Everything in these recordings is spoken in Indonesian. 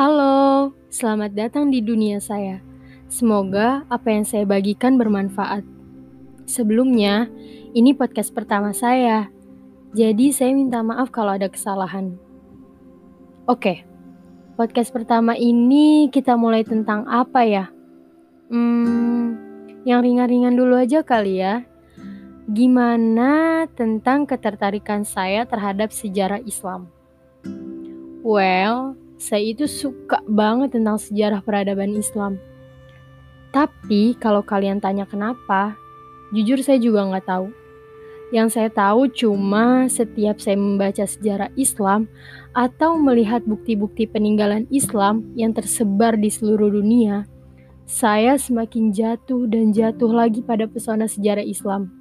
Halo, selamat datang di dunia saya. Semoga apa yang saya bagikan bermanfaat. Sebelumnya, ini podcast pertama saya, jadi saya minta maaf kalau ada kesalahan. Oke, podcast pertama ini kita mulai tentang apa ya? Hmm, yang ringan-ringan dulu aja kali ya. Gimana tentang ketertarikan saya terhadap sejarah Islam? Well, saya itu suka banget tentang sejarah peradaban Islam. Tapi kalau kalian tanya kenapa, jujur saya juga nggak tahu. Yang saya tahu cuma setiap saya membaca sejarah Islam atau melihat bukti-bukti peninggalan Islam yang tersebar di seluruh dunia, saya semakin jatuh dan jatuh lagi pada pesona sejarah Islam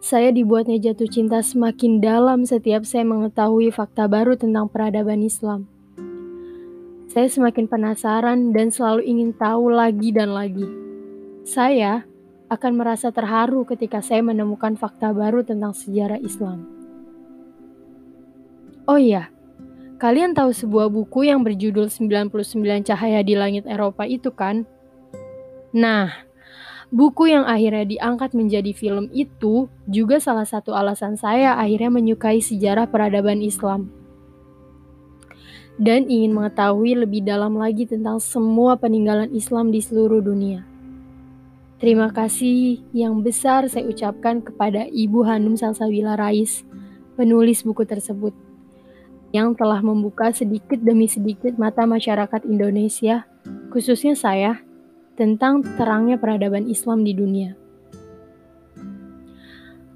saya dibuatnya jatuh cinta semakin dalam setiap saya mengetahui fakta baru tentang peradaban Islam. Saya semakin penasaran dan selalu ingin tahu lagi dan lagi. Saya akan merasa terharu ketika saya menemukan fakta baru tentang sejarah Islam. Oh iya, kalian tahu sebuah buku yang berjudul 99 Cahaya di Langit Eropa itu kan? Nah, Buku yang akhirnya diangkat menjadi film itu juga salah satu alasan saya akhirnya menyukai sejarah peradaban Islam. Dan ingin mengetahui lebih dalam lagi tentang semua peninggalan Islam di seluruh dunia. Terima kasih yang besar saya ucapkan kepada Ibu Hanum Salsabila Rais, penulis buku tersebut, yang telah membuka sedikit demi sedikit mata masyarakat Indonesia, khususnya saya, tentang terangnya peradaban Islam di dunia.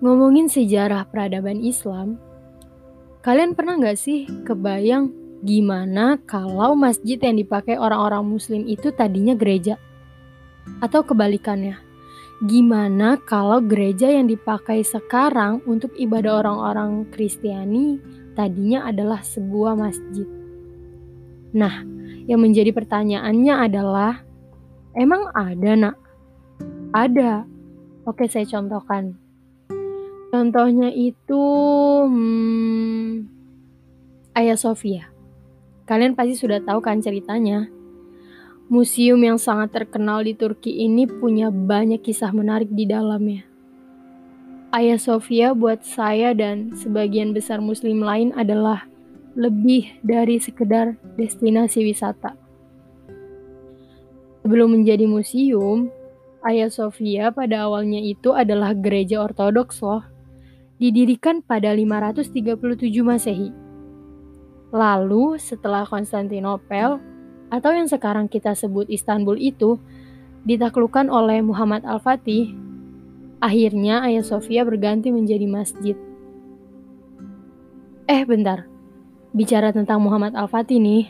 Ngomongin sejarah peradaban Islam, kalian pernah nggak sih kebayang gimana kalau masjid yang dipakai orang-orang muslim itu tadinya gereja? Atau kebalikannya, gimana kalau gereja yang dipakai sekarang untuk ibadah orang-orang Kristiani tadinya adalah sebuah masjid? Nah, yang menjadi pertanyaannya adalah Emang ada, nak? Ada. Oke, saya contohkan. Contohnya itu hmm, Ayah Sofia. Kalian pasti sudah tahu kan ceritanya. Museum yang sangat terkenal di Turki ini punya banyak kisah menarik di dalamnya. Ayah Sofia buat saya dan sebagian besar muslim lain adalah lebih dari sekedar destinasi wisata. Sebelum menjadi museum, Hagia Sophia pada awalnya itu adalah gereja ortodoks loh. Didirikan pada 537 Masehi. Lalu setelah Konstantinopel atau yang sekarang kita sebut Istanbul itu ditaklukkan oleh Muhammad Al-Fatih, akhirnya Hagia Sophia berganti menjadi masjid. Eh bentar, bicara tentang Muhammad Al-Fatih nih,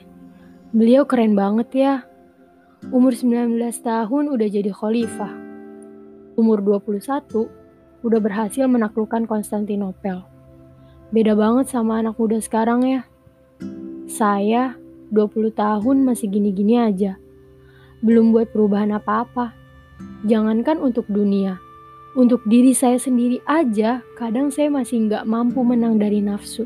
beliau keren banget ya Umur 19 tahun udah jadi khalifah. Umur 21 udah berhasil menaklukkan Konstantinopel. Beda banget sama anak muda sekarang ya. Saya 20 tahun masih gini-gini aja. Belum buat perubahan apa-apa. Jangankan untuk dunia, untuk diri saya sendiri aja, kadang saya masih nggak mampu menang dari nafsu.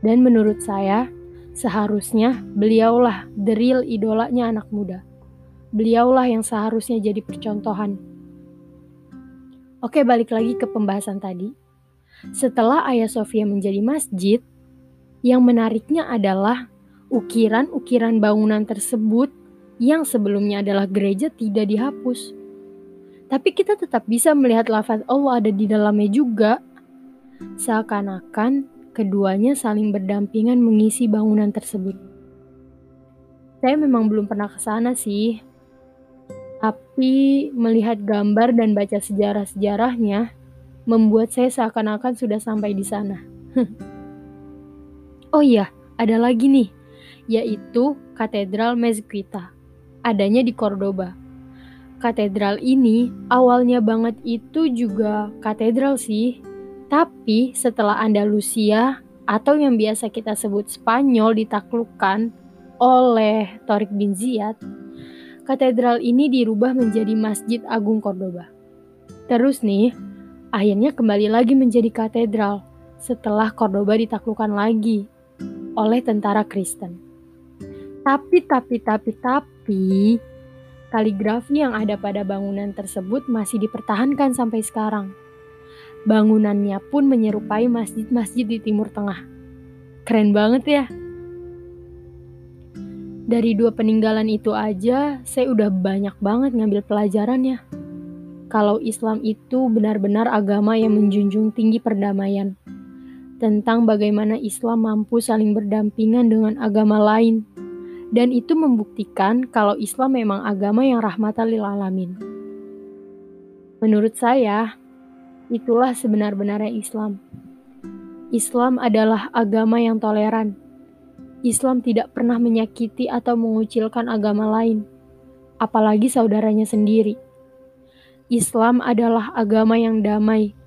Dan menurut saya, Seharusnya beliaulah real idolanya anak muda. Beliaulah yang seharusnya jadi percontohan. Oke, balik lagi ke pembahasan tadi. Setelah Ayah Sofia menjadi masjid, yang menariknya adalah ukiran-ukiran bangunan tersebut yang sebelumnya adalah gereja tidak dihapus. Tapi kita tetap bisa melihat lafaz Allah ada di dalamnya juga. Seakan-akan Keduanya saling berdampingan mengisi bangunan tersebut. Saya memang belum pernah ke sana sih, tapi melihat gambar dan baca sejarah-sejarahnya membuat saya seakan-akan sudah sampai di sana. oh iya, ada lagi nih, yaitu Katedral Mezquita. Adanya di Cordoba. Katedral ini awalnya banget itu juga katedral sih, tapi setelah Andalusia atau yang biasa kita sebut Spanyol ditaklukkan oleh Torik bin Ziyad, katedral ini dirubah menjadi Masjid Agung Cordoba. Terus nih, akhirnya kembali lagi menjadi katedral setelah Cordoba ditaklukkan lagi. oleh tentara Kristen. Tapi, tapi, tapi, tapi, kaligrafi yang ada pada bangunan tersebut masih dipertahankan sampai sekarang. Bangunannya pun menyerupai masjid-masjid di Timur Tengah. Keren banget ya. Dari dua peninggalan itu aja, saya udah banyak banget ngambil pelajarannya. Kalau Islam itu benar-benar agama yang menjunjung tinggi perdamaian. Tentang bagaimana Islam mampu saling berdampingan dengan agama lain. Dan itu membuktikan kalau Islam memang agama yang rahmatan lil alamin. Menurut saya, itulah sebenar-benarnya Islam. Islam adalah agama yang toleran Islam tidak pernah menyakiti atau mengucilkan agama lain, apalagi saudaranya sendiri. Islam adalah agama yang damai.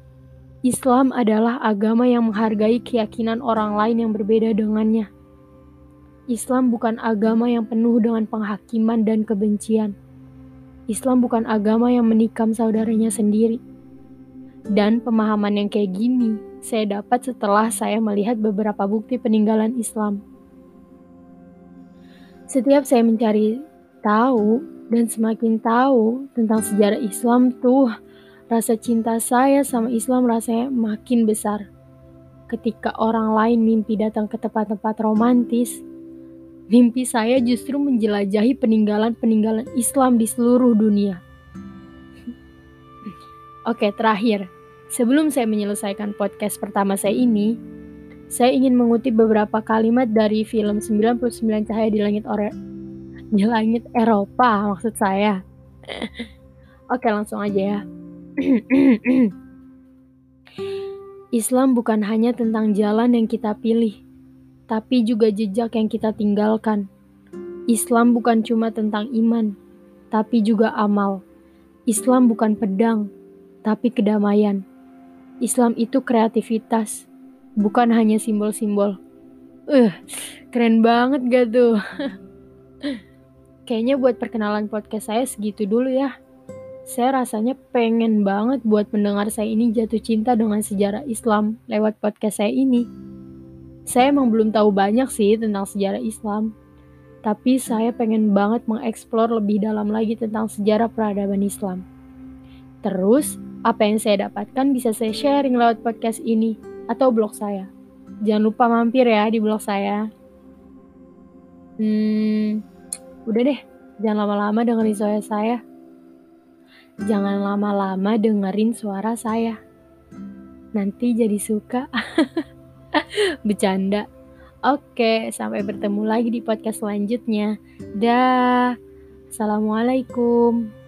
Islam adalah agama yang menghargai keyakinan orang lain yang berbeda dengannya. Islam bukan agama yang penuh dengan penghakiman dan kebencian. Islam bukan agama yang menikam saudaranya sendiri. Dan pemahaman yang kayak gini saya dapat setelah saya melihat beberapa bukti peninggalan Islam. Setiap saya mencari tahu dan semakin tahu tentang sejarah Islam tuh rasa cinta saya sama Islam rasanya makin besar. Ketika orang lain mimpi datang ke tempat-tempat romantis, mimpi saya justru menjelajahi peninggalan-peninggalan Islam di seluruh dunia. Oke, terakhir. Sebelum saya menyelesaikan podcast pertama saya ini, saya ingin mengutip beberapa kalimat dari film 99 Cahaya di Langit Ore di Langit Eropa maksud saya. Oke, langsung aja ya. Islam bukan hanya tentang jalan yang kita pilih, tapi juga jejak yang kita tinggalkan. Islam bukan cuma tentang iman, tapi juga amal. Islam bukan pedang, tapi kedamaian. Islam itu kreativitas, bukan hanya simbol-simbol. Uh, keren banget gak tuh? Kayaknya buat perkenalan podcast saya segitu dulu ya. Saya rasanya pengen banget buat mendengar saya ini jatuh cinta dengan sejarah Islam lewat podcast saya ini. Saya emang belum tahu banyak sih tentang sejarah Islam. Tapi saya pengen banget mengeksplor lebih dalam lagi tentang sejarah peradaban Islam. Terus, apa yang saya dapatkan bisa saya sharing lewat podcast ini atau blog saya. Jangan lupa mampir ya di blog saya. Hmm, udah deh, jangan lama-lama dengerin suara saya. Jangan lama-lama dengerin suara saya. Nanti jadi suka. Bercanda. Oke, sampai bertemu lagi di podcast selanjutnya. Dah. Assalamualaikum.